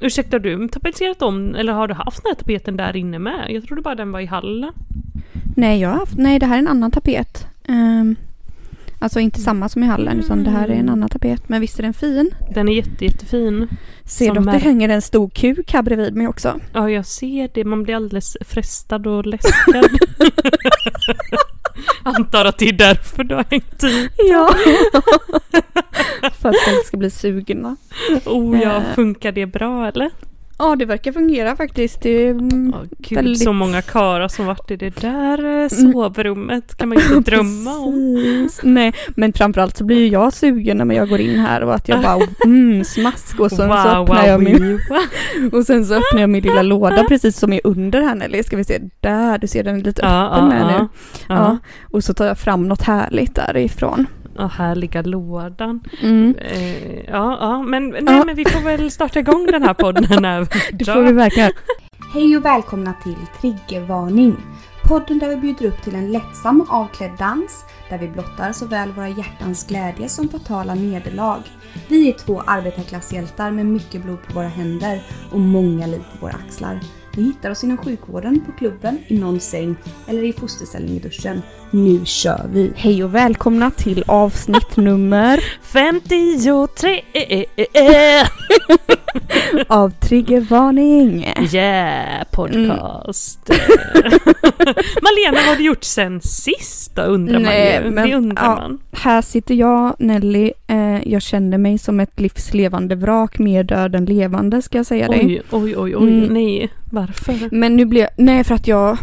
Ursäkta, har du tapetserat om, eller har du haft den här tapeten där inne med? Jag trodde bara den var i hallen. Nej, jag har haft, nej det här är en annan tapet. Um, alltså inte samma som i hallen utan det här är en annan tapet. Men visst är den fin? Den är jätte, jättefin. Ser du att det hänger en stor kuk här bredvid mig också? Ja, jag ser det. Man blir alldeles frestad och läskad. Antar att det är därför du har hängt i. Ja. För att folk ska bli sugna. Oh ja, Eh. funkar det bra eller? Ja, det verkar fungera faktiskt. Det mm, Åh, gud, väldigt- så många karlar som varit i det där eh, sovrummet kan man ju inte drömma om. Nej, men framförallt så blir ju jag sugen när jag går in här och att jag bara mm, smask och sen så öppnar jag min, wow. och sen så öppnar jag min lilla låda precis som är under här Nelly. Ska vi se, där, du ser den lite öppen ja, med ja. nu. Ja. Ja. Och så tar jag fram något härligt därifrån. Ja, härliga lådan. Mm. Eh, ja, ja, men, nej, Ja. men vi får väl starta igång den här podden. Här. Det får vi verkligen Hej och välkomna till Triggervarning. Podden där vi bjuder upp till en lättsam och avklädd dans där vi blottar såväl våra hjärtans glädje som fatala nederlag. Vi är två arbetarklasshjältar med mycket blod på våra händer och många liv på våra axlar. Ni hittar oss inom sjukvården, på klubben, i någon säng eller i fosterställning i duschen. Nu kör vi! Hej och välkomna till avsnitt nummer 53! eh, eh, eh. av Triggervarning. Yeah, podcast. Malena, vad har du gjort sen sist då undrar Nej, man ju. men, det undrar ja. man. Här sitter jag, Nelly. Eh, jag känner mig som ett livslevande vrak, mer död än levande ska jag säga dig. Oj, oj, oj, oj. Mm. Nej, varför? Men nu blir jag, nej för att jag,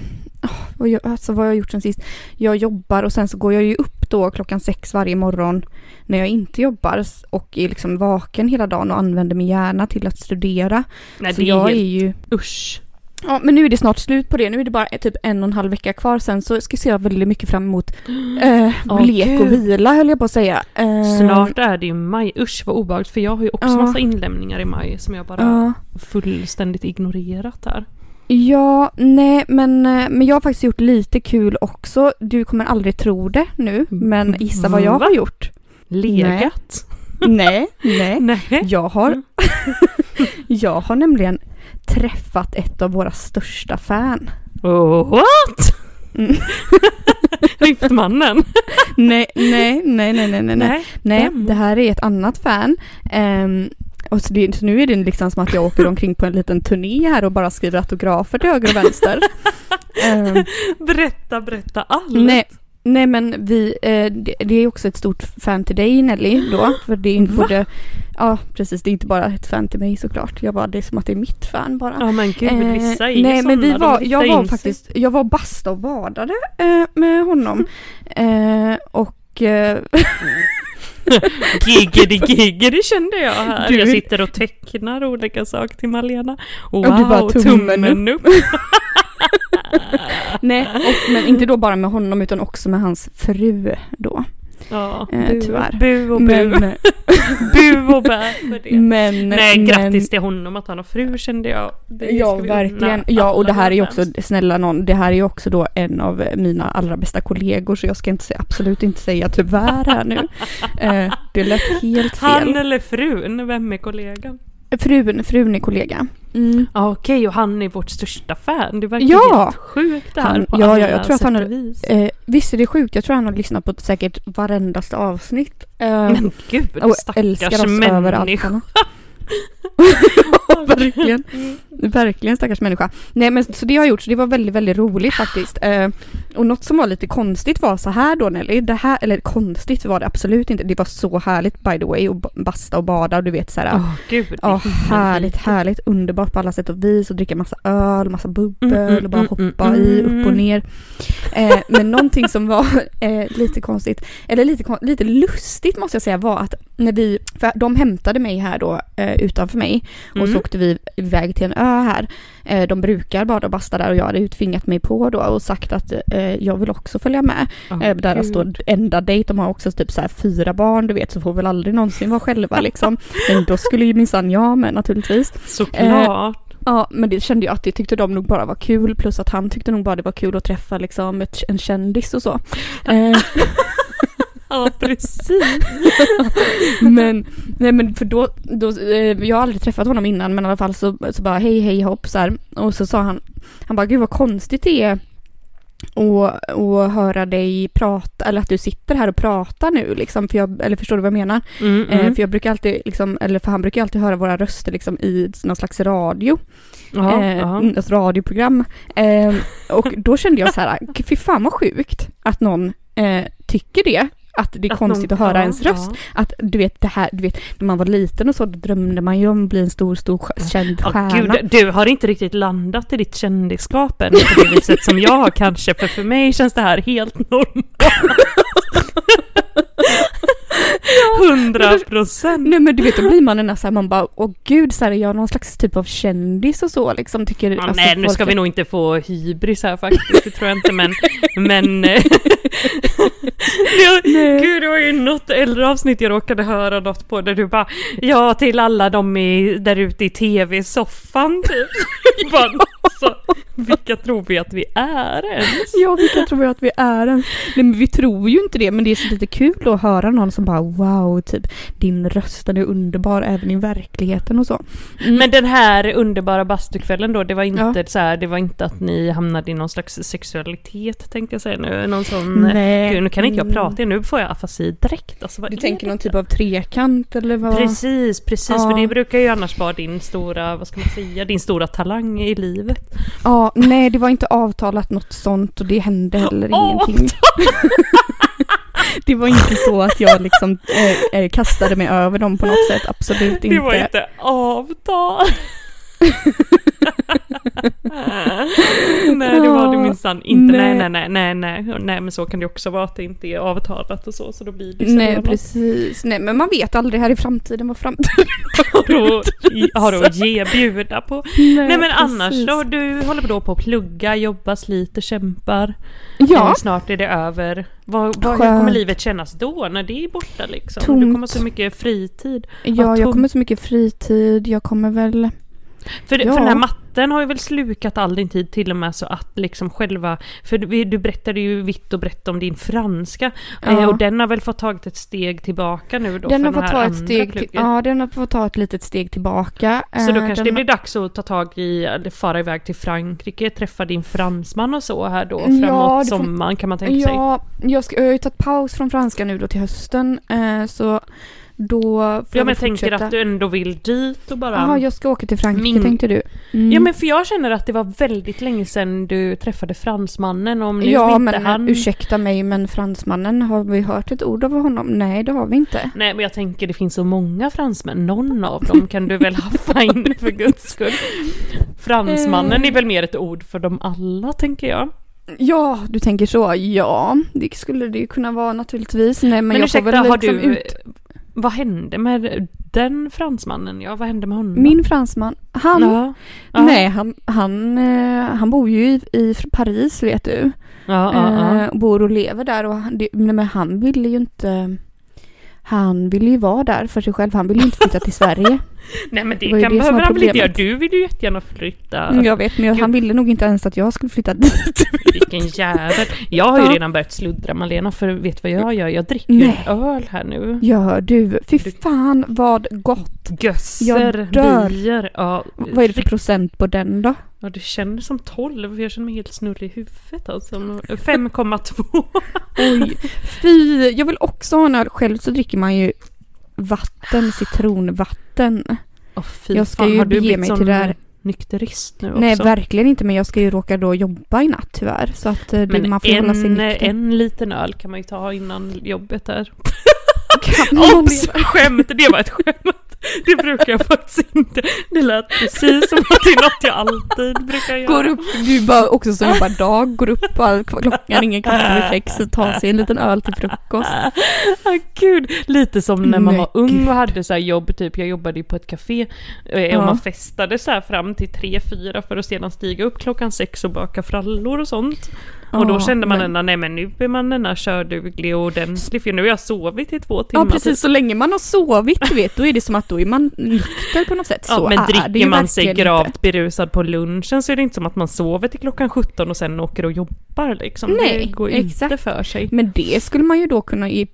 vad, jag alltså, vad har jag gjort sen sist? Jag jobbar och sen så går jag ju upp då klockan sex varje morgon när jag inte jobbar och är liksom vaken hela dagen och använder min hjärna till att studera. Nej, så det är jag helt... är ju, Usch. ja men nu är det snart slut på det. Nu är det bara typ en och en halv vecka kvar sen så ska jag se väldigt mycket fram emot eh, Åh, lek och vila höll jag på att säga. Eh, Snart är det ju maj. Usch vad obehagligt för jag har ju också Ja. massa inlämningar i maj som jag bara Ja. fullständigt ignorerat här. Ja, nej men, eh, men jag har faktiskt gjort lite kul också. Du kommer aldrig tro det nu, men gissa vad jag Va? har gjort. Legat? Nej, nej. Nej. Jag har, jag har nämligen träffat ett av våra största fan. Oh, what? Mm. Nej, nej, nej, nej, nej, nej, nej. Nej, det här är ett annat fan. Ehm, och så, det, så nu är det liksom som att jag åker omkring på en liten turné här och bara skriver autografer till höger och vänster. Ehm, Berätta, berätta allt. nej, nej, men vi, eh, det, det är också ett stort fan till dig Nelly då. För det är både, ja precis, det är inte bara ett fan till mig såklart. Jag bara, det är som att det är mitt fan bara. Ja men gud, Eh, vissa är ju nej men vi var, jag var faktiskt, jag var och basta och badade eh, med honom. Eh, och eh, Giggity giggity kände jag här. Du- Jag sitter och tecknar olika saker till Malena. Wow, du bara tummen tummen upp. nej, och, men inte då bara med honom utan också med hans fru då. Ja, Eh, bu, tyvärr. bu och bu. Men, bu och bä för det. men, Nej, men, grattis till honom att han har fru kände jag. Det Ja, verkligen. Ja, och det här är ju också, snälla någon, det här är ju också då en av mina allra bästa kollegor så jag ska inte absolut inte säga tyvärr här nu. Eh, det lät helt fel. Han eller frun, vem är kollegan? Frun, frun är kollega. Mm. Okej, och han är vårt största fan. Det verkar Ja! helt sjukt det här Han- på ja, ja, jag tror att han vis. Eh, visst är det sjukt? Jag tror han har lyssnat på säkert varendaste avsnitt. Eh, Men gud, och stackars älskar oss överallt. människa. han. verkligen. Verkligen stackars människa. Nej men så det har jag gjort, så det var väldigt, väldigt roligt faktiskt. Eh, och något som var lite konstigt var så här då Nelly, det här, eller konstigt var det absolut inte, det var så härligt by the way, och basta och bada och du vet så här. Åh gud. Ja, härligt, härligt, underbart på alla sätt och vis och dricka massa öl, massa bubbel Mm, mm, och bara mm, hoppa mm, i, upp och ner. Eh, men någonting som var eh, lite konstigt, eller lite, lite lustigt måste jag säga var att när vi, för de hämtade mig här då eh, utanför mig och så åkte vi iväg till en ö här. Eh, de brukar bada och basta där och jag hade utvingat mig på då och sagt att eh, jag vill också följa med. Eh, deras då enda dejt, de har också typ så här fyra barn du vet så får väl aldrig någonsin vara själva liksom. Men då skulle ju minsann jag med naturligtvis. Såklart. Ja men det kände jag att det tyckte de nog bara var kul plus att han tyckte nog bara det var kul att träffa liksom ett, en kändis och så. Eh, Ja, precis. men, nej men för då, då eh, jag har aldrig träffat honom innan men i alla fall så, så bara hej hej hopp så här. Och så sa han, han bara gud vad konstigt det är och, och höra dig prata, eller att du sitter här och pratar nu liksom, för jag, eller förstår du vad jag menar? Mm, Eh, mm. för jag brukar alltid, liksom, eller för han brukar alltid höra våra röster liksom i någon slags radio, Ja, eh, ett radioprogram. Eh, och då kände jag så här, fy fan vad sjukt att någon eh, tycker det. Att det är Att konstigt någon- att höra ja, ens röst. Att du vet det här, du vet när man var liten och så drömde man ju om att bli en stor, stor känd Ja, stjärna. gud, du har inte riktigt landat i ditt kändisskap än på det viset som jag har kanske, för för mig känns det här helt normalt. Hundra procent. Nej men du vet då blir man en så här, man bara åh gud så här, är jag någon slags typ av kändis och så liksom tycker Ja, alltså, nej, nu folk- ska vi nog inte få hybris här faktiskt, det tror jag inte, men... men gud, det var ju något äldre avsnitt jag råkade höra något på där du bara Ja, till alla de i, där ute i tv-soffan typ. bara, så, vilka tror vi att vi är ens? Ja, vilka tror vi att vi är ens? Nej men vi tror ju inte det, men det är så lite kul att höra någon som bara wow, typ din röst den är underbar även i verkligheten och så. Mm. Men den här underbara bastukvällen då, det var inte så här, det var inte att ni hamnade i någon slags sexualitet tänkte jag säga nu, någon sån... Nej. Gud, nu kan inte jag prata, nu får jag afasi direkt. Alltså, Du tänker det? någon typ av trekant eller vad? Precis, precis, Ja. för det brukar ju annars vara din stora, vad ska man säga, din stora talang i livet. Ja, nej det var inte avtalat något sånt och det hände heller ingenting. det var inte så att jag liksom eh, eh, kastade mig över dem på något sätt, absolut inte. Det var inte avtal. nej det var det minsann inte. Nej. Nej. nej nej nej nej nej men så kan det också vara att det inte är avtalat och så så då blir det så Nej precis, nej men man vet aldrig här i framtiden vad framtiden Har du, att- du ge, bjuda på? Nej men annars precis. då, du håller då på att plugga, jobbar, sliter, kämpar. Ja, Eh, Snart är det över. Vad, vad, hur kommer livet kännas då när det är borta liksom? Du Tomt. kommer ha så mycket fritid. ja jag kommer så mycket fritid, jag kommer väl För, Ja. för den här matten har ju väl slukat all din tid till och med så att liksom själva, för du, du berättade ju vitt och brett om din franska eh, Ja. och den har väl fått tagit ett steg tillbaka nu då den för har fått ta ett steg till, ja den har fått ta ett litet steg tillbaka. Så då Eh, kanske den det blir dags att ta tag i, eller fara iväg till Frankrike, träffa din fransman och så här då Ja, framåt får- sommaren kan man tänka sig. Ja, jag, ska, jag har ju tagit paus från franska nu då till hösten så så då får Ja men jag tänker att du ändå vill dit och bara... Jaha, jag ska åka till Frankrike Min- tänkte du? Mm. Ja men för jag känner att det var väldigt länge sedan du träffade fransmannen om nu ja, inte men han... ursäkta mig men fransmannen, har vi hört ett ord av honom? Nej, det har vi inte. Nej men jag tänker det finns så många fransmän, någon av dem kan du väl haffa in för guds skull. Fransmannen är väl mer ett ord för dem alla tänker jag. Ja, du tänker så. Ja, det skulle det ju kunna vara naturligtvis. Nej, men, Men, jag får ursäkta, väl har liksom du... ut... Vad hände med den fransmannen? Ja, vad hände med honom? Min fransman, han... Ja. Ja. Nej, han, han, eh, han bor ju i, i Paris vet du. Ja, ja, ja. Eh, och bor och lever där och han, men han ville ju inte... Han ville ju vara där för sig själv. Han ville ju inte flytta till Sverige. Nej men det, det kan behöver han väl inte göra. Du vill ju jättegärna flytta. Mm, Jag vet, men jag, han ville nog inte ens att jag skulle flytta dit. Vilken jävel. Jag har ju redan börjat sluddra Malena för vet du vad jag gör? Jag dricker Nej. öl här nu. Gör du? Fy Du- fan vad gott! Gösser, bier. Ja, Vad är det för procent på den då? Ja, det kändes som 12, jag känner mig helt snurrig i huvudet alltså. 5,2. Oj, fy! Jag vill också ha en öl. Själv så dricker man ju vatten, citronvatten. Fy Jag ska fan, ju har du bege mig till det här. nykterist nu också? Nej, verkligen inte. Men jag ska ju råka då jobba i natt tyvärr. Så att eh, det, man får hålla sig en, nykter. en liten öl kan man ju ta innan jobbet där. Det? Skämt, det var ett skämt. Det brukar jag faktiskt inte. Det lät precis som att det är något jag alltid brukar göra. Går upp, du bara också som jobbar dag, går upp all, klockan ringer kvart över sex och tar sig en liten öl till frukost. Ah, gud, lite som när man Nej, var ung gud. och hade så här jobb, typ jag jobbade ju på ett café eh, Ja. och man festade så fram till tre fyra för att sedan stiga upp klockan sex och baka frallor och sånt. Och då kände man ändå, nej men nu är man ändå körduglig och ordentlig för nu har jag sovit i två timmar. Ja precis, så länge man har sovit du vet, då är det som att då är man nykter på något sätt. Ja, så men är det dricker man sig gravt inte. berusad på lunchen så är det inte som att man sover till klockan 17 och sen åker och jobbar liksom. Nej, det går inte exakt. för sig. Men det skulle man ju då kunna i,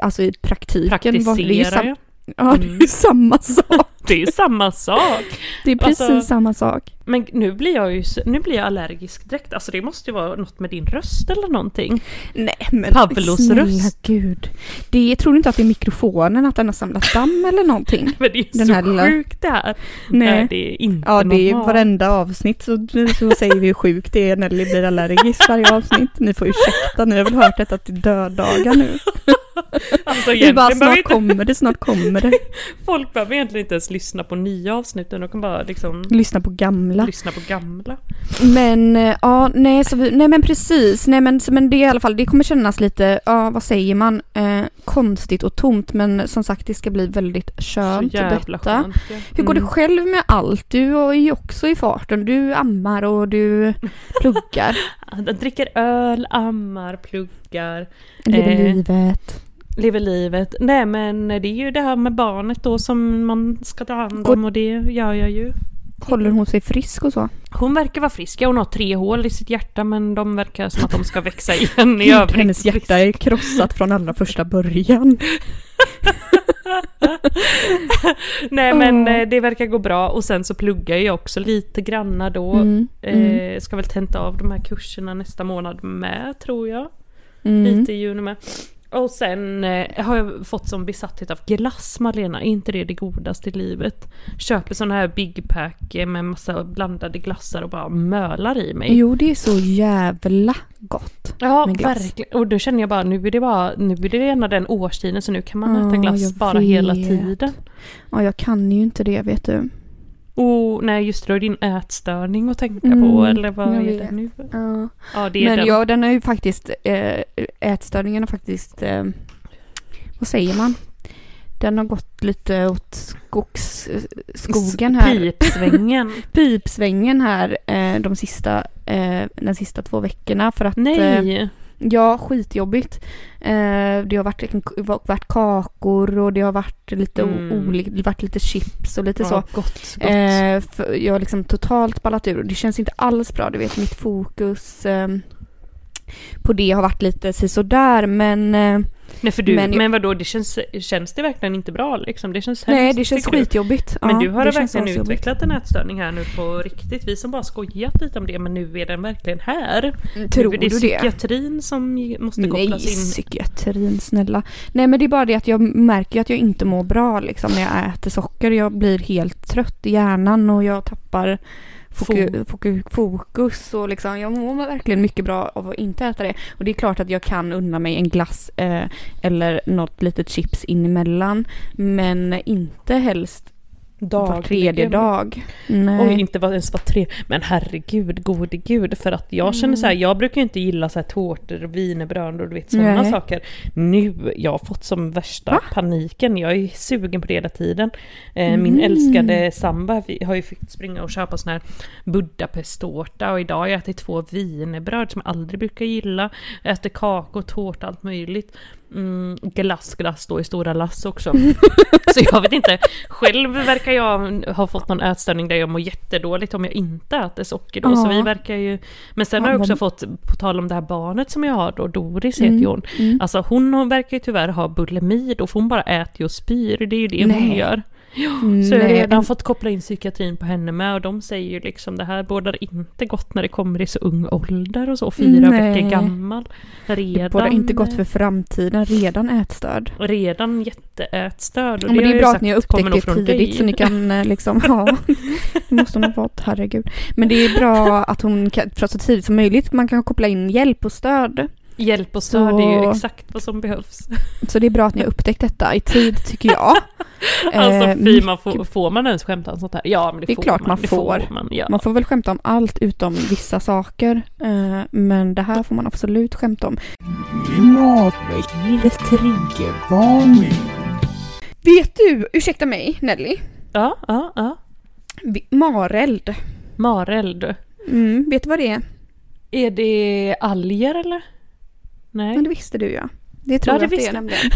alltså i praktiken vara- det är ju Praktisera sam- ja. Ja, det är ju samma sak. Det är samma sak. Det är precis Alltså- samma sak. Men nu blir jag ju nu blir jag allergisk direkt. Alltså det måste ju vara något med din röst eller någonting. Nej men Pavlos snälla röst. gud. Det, tror inte att det är mikrofonen, att den har samlat damm eller någonting. Men det är Den så här lilla- sjukt det här. Nej. det är inte Ja det är varenda avsnitt så, så säger vi hur sjukt det är när Nelly blir allergisk varje avsnitt. Ni får ursäkta, ni har väl hört detta till döddagar nu. Alltså Det är bara snart kommer det, snart kommer det. folk behöver egentligen inte ens lyssna på nya avsnitt utan de kan bara liksom Lyssna på gamla. lyssna på gamla. Men eh, ja, nej, så vi, nej men precis, nej men, så, men det i alla fall, det kommer kännas lite, ja vad säger man, eh, konstigt och tomt men som sagt det ska bli väldigt Så skönt jävla detta. skönt. ja. Hur går det Mm. själv med allt? Du är ju också i farten, du ammar och du pluggar, Jag dricker öl, ammar, pluggar, lever Eh, livet. Lever livet. Nej men det är ju det här med barnet då som man ska ta hand om och det gör jag ju. Håller hon sig frisk och så? Hon verkar vara frisk. Ja, hon har tre hål i sitt hjärta men de verkar som att de ska växa igen i övrigt. hennes hjärta är krossat från allra första början. Nej men eh, det verkar gå bra och sen så pluggar jag också lite granna då. Mm, mm, Eh, ska väl tenta av de här kurserna nästa månad med tror jag. mm. Lite i juni med. Och sen eh, har jag fått som besatthet av glass Malena, är inte det det godaste i livet? Köper sån här big pack med massa blandade glassar och bara mölar i mig. Jo, det är så jävla gott. Ja, verkligen. Och då känner jag bara, nu är det bara, nu är det ena den årstiden så nu kan man Ja, äta glass bara hela vet. tiden. Ja, jag kan ju inte det, vet du. Och nej just det, är din ätstörning att tänka Mm, på eller vad är det nu? Ja. Ja det är Men den. ja, den har ju faktiskt, eh, ätstörningen har faktiskt, eh, vad säger man? Den har gått lite åt skogs, skogen här. Pipsvängen. Pipsvängen här eh, de sista, de sista två veckorna för att nej. Ja, skitjobbigt. Eh, det har varit, en- varit kakor och det har varit lite Mm. olika, varit lite chips och lite Ja, så. gott, gott. Eh, jag har liksom totalt ballat ur och det känns inte alls bra. Du vet mitt fokus eh, på det har varit lite sådär men eh, nej för du, men men, vadå det känns, känns det verkligen inte bra liksom? Det känns nej det känns du? skitjobbigt. Men Ja, du har verkligen utvecklat en ätstörning här nu på riktigt. Vi som bara skojat lite om det men nu är den verkligen här. Tror nu är det du det? psykiatrin som måste Nej, kopplas in. psykiatrin snälla. Nej men det är bara det att jag märker att jag inte mår bra liksom när jag äter socker. Jag blir helt trött i hjärnan och jag tappar foku, foku, fokus och liksom jag mår verkligen mycket bra av att inte äta det. Och det är klart att jag kan unna mig en glass eh, eller något litet chips in emellan. Men inte helst var tredje dag. Nej. Oj, inte var ens var tre. Men herregud, gode gud. För att jag känner så här, jag brukar inte gilla så här tårtor och wienerbröd och du vet sådana saker. Nu, jag har fått som värsta Va? paniken. Jag är sugen på det hela tiden. Eh, Min Mm. älskade samba har ju fått springa och köpa sån här Budapesttårta och idag har jag ätit två wienerbröd som jag aldrig brukar gilla. Jag äter kakor, tårta, allt möjligt. Mm, glass, glass då i stora lass också. Så jag vet inte, själv verkar jag ha fått någon ätstörning där jag mår jättedåligt om jag inte äter socker då. Så Ja. vi verkar ju... Men sen har jag också fått, på tal om det här barnet som jag har då, Doris heter ju hon. Mm. Alltså hon verkar ju tyvärr ha bulimi då, för hon bara äter och spyr. Det är ju det hon Nej. Gör. Så jag har redan fått koppla in psykiatrin på henne med och de säger ju liksom det här bådar inte gott när det kommer i så ung ålder och så, fyra Nej. veckor gammal. Redan, Det bådar inte gott för framtiden, redan ätstörd. redan jätteätstörd. och Ja, men det är bra att ni har upptäckt det tidigt dig. så ni kan eh, liksom, ja. Det måste hon ha fått, herregud. Men det är bra att hon kan, för så tidigt som möjligt, man kan koppla in hjälp och stöd. Hjälp och stöd är ju Så- exakt vad som behövs. Så det är bra att ni har upptäckt detta i tid tycker jag. Alltså Eh, fy, man får, får man ens skämta om sånt här? Ja men det, Det är får klart man. man det får. man, ja. Man får väl skämta om allt utom vissa saker. Eh, Men det här får man absolut skämta om. Vet du, ursäkta mig Nelly, ja, ja, ja. Mareld. Mareld. Mm, vet du vad det är? Är det alger eller? Nej. Men det visste du ja. Det tror Ja, det jag att det är jag. nämligen.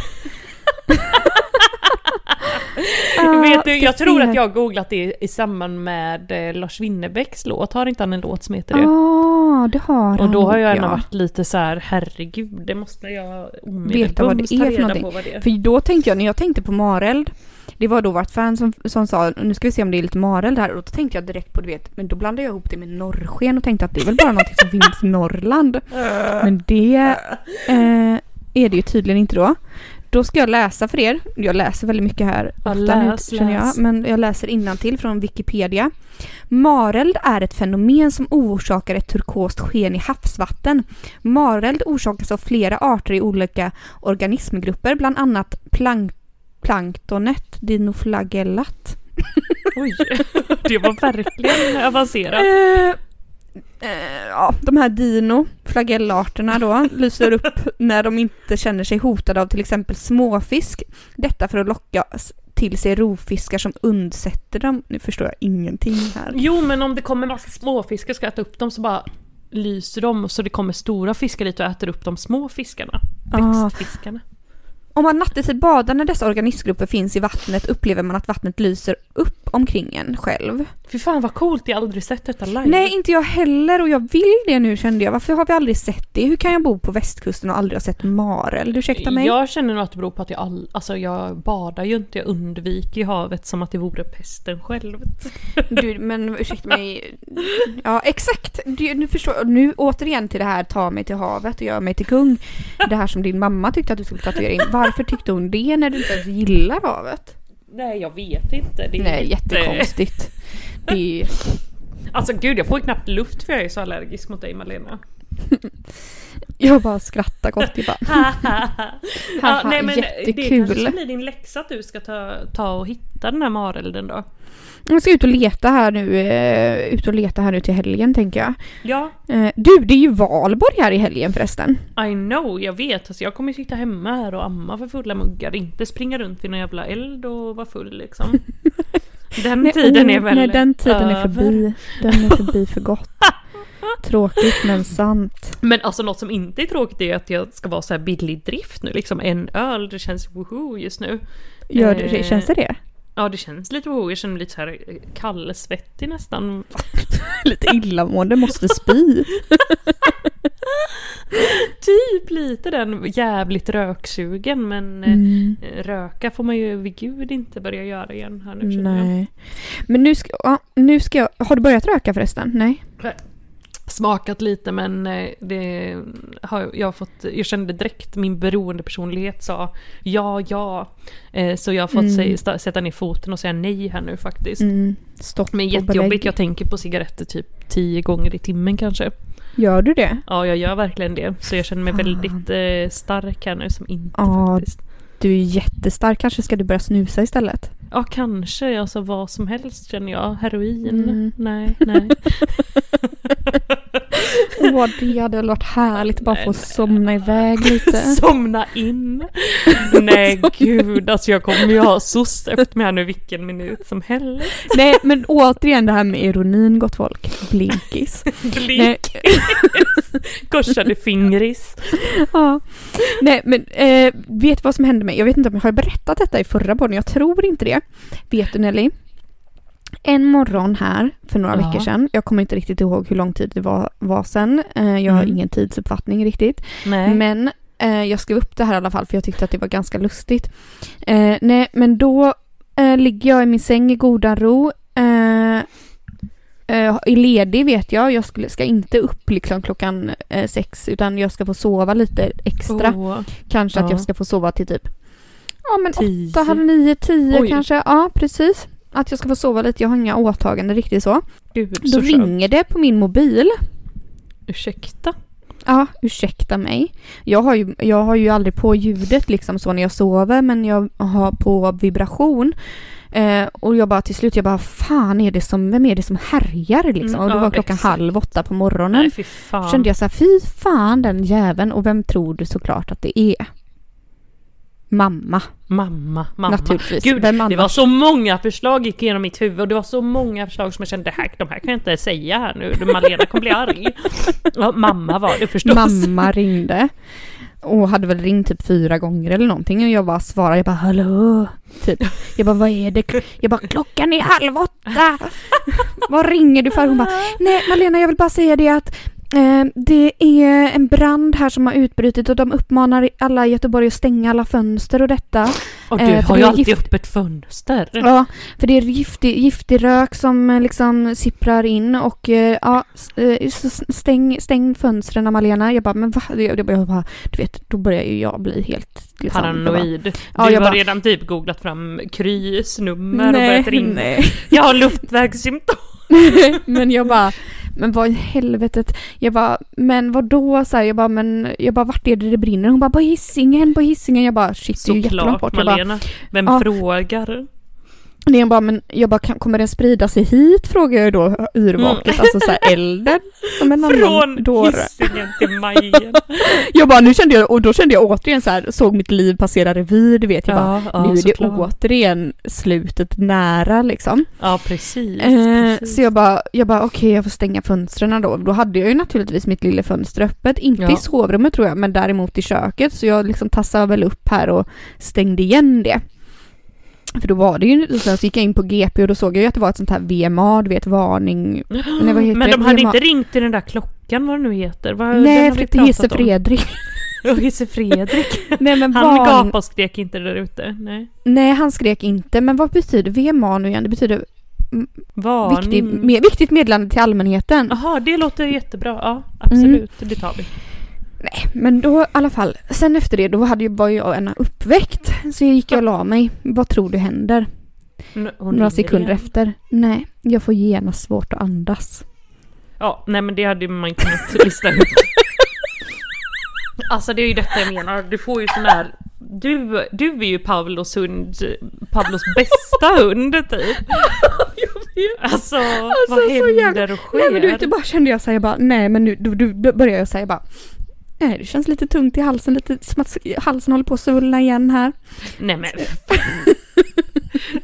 Vet du, jag tror att jag har googlat det i samband med eh, Lars Winnerbäcks låt. Har inte han en låt som heter det? Ja, det har han Och då har jag ändå ja. varit lite så här, herregud, det måste jag Veta vad det omedelbums är ta för reda någonting. på vad det är. För då tänkte jag, när jag tänkte på Mareld, det var då vårt fan som, som sa nu ska vi se om det är lite Mareld här och då tänkte jag direkt på du vet, men då blandade jag ihop det med norrsken och tänkte att det är väl bara någonting som finns i Norrland. Men det eh, är det ju tydligen inte då. Då ska jag läsa för er. Jag läser väldigt mycket här Ja, ofta nu läs, känner jag. Men jag läser innantill från Wikipedia. Mareld är ett fenomen som orsakar ett turkost sken i havsvatten. Mareld orsakas av flera arter i olika organismgrupper, bland annat plank planktonet dinoflagellat. Oj, det var verkligen avancerat. Eh, eh, ja, de här dino, flagellarterna då, lyser upp när de inte känner sig hotade av till exempel småfisk. Detta för att locka till sig rovfiskar som undsätter dem. Nu förstår jag ingenting här. Jo, men om det kommer massa småfiskar ska äta upp dem så bara lyser de så det kommer stora fiskar dit och äter upp de små fiskarna. Ah. Om man nattetid badar när dessa organismgrupper finns i vattnet upplever man att vattnet lyser upp omkring en själv. Fy fan vad coolt, jag har aldrig sett detta live. Nej, inte jag heller och jag vill det nu kände jag. Varför har vi aldrig sett det? Hur kan jag bo på västkusten och aldrig ha sett marel? Ursäkta mig? Jag känner nog att det beror på att jag, all, alltså jag badar ju inte, jag undviker ju havet som att det vore pesten själv. Du, men ursäkta mig. Ja, exakt. Du, nu förstår jag. Nu återigen till det här ta mig till havet och göra mig till kung. Det här som din mamma tyckte att du skulle tatuera in. Varför tyckte hon det när du inte ens gillar havet? Nej, jag vet inte. Det är Nej, jättekonstigt. Det är. Alltså gud, jag får knappt luft för jag är så allergisk mot dig Malena. Jag bara skrattar gott. Jag bara, ja, Haha, nej men det jättekul. kanske ska bli din läxa att du ska ta, ta och hitta den här marelden då. jag ska ut och leta här nu. Eh, ut och leta här nu till helgen tänker jag. Ja, Eh, du, det är ju valborg här i helgen förresten. I know, jag vet. Alltså, jag kommer sitta hemma här och amma för fulla muggar. Inte springa runt vid någon jävla eld och vara full liksom. Den Nej, tiden är väl Nej, den tiden är över. förbi. Den är förbi för gott. Tråkigt men sant. Men alltså något som inte är tråkigt är att jag ska vara så här billig drift nu liksom. En öl, det känns woho just nu. Gör Eh, känns det det? Ja, det känns lite woho. Jag känner mig lite så här eh, kallsvettig nästan. Lite illamående, måste spy. Typ lite den jävligt röksugen men eh, Mm. röka får man ju vid gud inte börja göra igen här nu känner jag. Nej. Men nu ska, ja, nu ska jag... Har du börjat röka förresten? Nej? Smakat lite men eh, det har jag fått, jag kände direkt min beroendepersonlighet sa ja, ja. Eh, Så jag har fått Mm. sta- sätta ner foten och säga nej här nu faktiskt. Mm. Stopp Men jättejobbigt, jag tänker på cigaretter typ tio gånger i timmen kanske. Gör du det? Ja, jag gör verkligen det. Så jag känner mig Fan. väldigt eh, stark här nu som inte Ja. faktiskt. Du är jättestark. Kanske ska du börja snusa istället? Ja, kanske. Alltså vad som helst känner jag. Heroin? Mm. Nej, nej. Åh, det hade väl varit härligt bara få somna iväg lite. Somna in. Nej, gud. Alltså jag kommer ju ha soc efter mig här nu vilken minut som helst. Nej, men återigen det här med ironin gott folk. Blinkis. Nej. Korsade fingris. Ja. Nej men eh, vet du vad som hände mig? Jag vet inte om jag har berättat detta i förra podden, jag tror inte det. Vet du Nelly? En morgon här för några Ja. veckor sedan, jag kommer inte riktigt ihåg hur lång tid det var, var sen, eh, jag har Mm. ingen tidsuppfattning riktigt. Nej. Men eh, jag skrev upp det här i alla fall för jag tyckte att det var ganska lustigt. Eh, nej men då eh, ligger jag i min säng i goda ro. Eh, eh, är ledig vet jag, jag skulle, ska inte upp liksom klockan eh, sex utan jag ska få sova lite extra. Åh, Kanske att Ja. jag ska få sova till typ Ja men tio. åtta, halv nio, tio Oj. kanske. Ja precis. Att jag ska få sova lite, jag har inga åtaganden riktigt så. Gud, Då så skönt. ringer det på min mobil. Ursäkta? Ja, ursäkta mig. Jag har, ju, jag har ju aldrig på ljudet liksom så när jag sover men jag har på vibration. Eh, och jag bara till slut, jag bara fan är det som, vem är det som härjar liksom? Mm, och det ja, var klockan exakt. halv åtta på morgonen. Nej. Kände jag så här, fy fan den jäveln och vem tror du såklart att det är? Mamma, Mamma, mamma. naturligtvis. Gud, det var så många förslag gick igenom mitt huvud och det var så många förslag som jag kände, här, de här kan jag inte säga här nu, Malena kommer bli arg. Ja, mamma var det förstås. Mamma ringde. Och hade väl ringt typ fyra gånger eller någonting och jag bara svarade, jag bara hallå? Typ. Jag bara vad är det? Jag bara klockan är halv åtta. vad ringer du för? Hon bara nej Malena jag vill bara säga det att det är en brand här som har utbrutit och de uppmanar alla i Göteborg att stänga alla fönster och detta. Och du Eh, för har ju alltid gift- öppet fönster. Ja, för det är giftig, giftig rök som eh, liksom sipprar in och eh, ja, eh, stäng, stäng fönstren Malena. Jag bara, men va? Jag, bara- du vet, då börjar ju jag bli helt liksom, jag bara, Paranoid. Ja, du jag har bara- redan typ googlat fram Krys nummer och nej, börjat ringa. nej. Jag har luftvägssymptom. men jag bara, men vad i helvetet. Jag bara, men vad då? Så här, jag bara, men jag bara, vart är det det brinner? Hon bara, på Hisingen, på Hisingen. Jag bara, shit, det är ju jättelångt Såklart bort. Bara, Malena. Vem Ja. frågar? Nej, jag bara, men jag bara, kommer den sprida sig hit? Frågar jag då yrvaket. Alltså så här elden. Som en Från dåre. Hisingen till Majen. Jag bara, nu kände jag, och då kände jag återigen så här, såg mitt liv passera revy, du vet. Jag bara, ja, nu är det såklart. återigen slutet nära liksom. Ja, precis. Eh, precis. så jag bara, jag bara okej jag får stänga fönstren då. Då hade jag ju naturligtvis mitt lilla fönster öppet, inte Ja. i sovrummet tror jag, men däremot i köket. Så jag liksom tassade väl upp här och stängde igen det. För då var det ju, och sen så gick jag in på GP och då såg jag ju att det var ett sånt här VMA, du vet varning. Nej, vad heter Men det? de hade VMA. inte ringt till den där klockan, vad det nu heter? Vad, Nej, för Hisse pratat om. Fredrik. Hisse Fredrik. Nej men Han varning. gapade och skrek inte där ute. Nej. Nej han skrek inte, men vad betyder VMA nu igen? Det betyder Varning. viktig, me, viktigt meddelande till allmänheten. Jaha, det låter jättebra. Ja, absolut. Det tar vi. Men då i alla fall, sen efter det då hade ju bara jag en uppväckt. Så jag gick och la mig. Vad tror du händer? N- Några sekunder igen. efter. Nej, jag får genast svårt att andas. Ja, nej men det hade man kunnat lista ut. Alltså det är ju detta jag menar, du får ju sån här... Du, du är ju Pavlos hund, Pavlos bästa hund typ. Alltså, vad så händer och sker? Nej men du vet, bara kände jag säga bara nej men nu då, då började jag säga bara Nej det känns lite tungt i halsen, lite som att halsen håller på att svullna igen här. Nej men...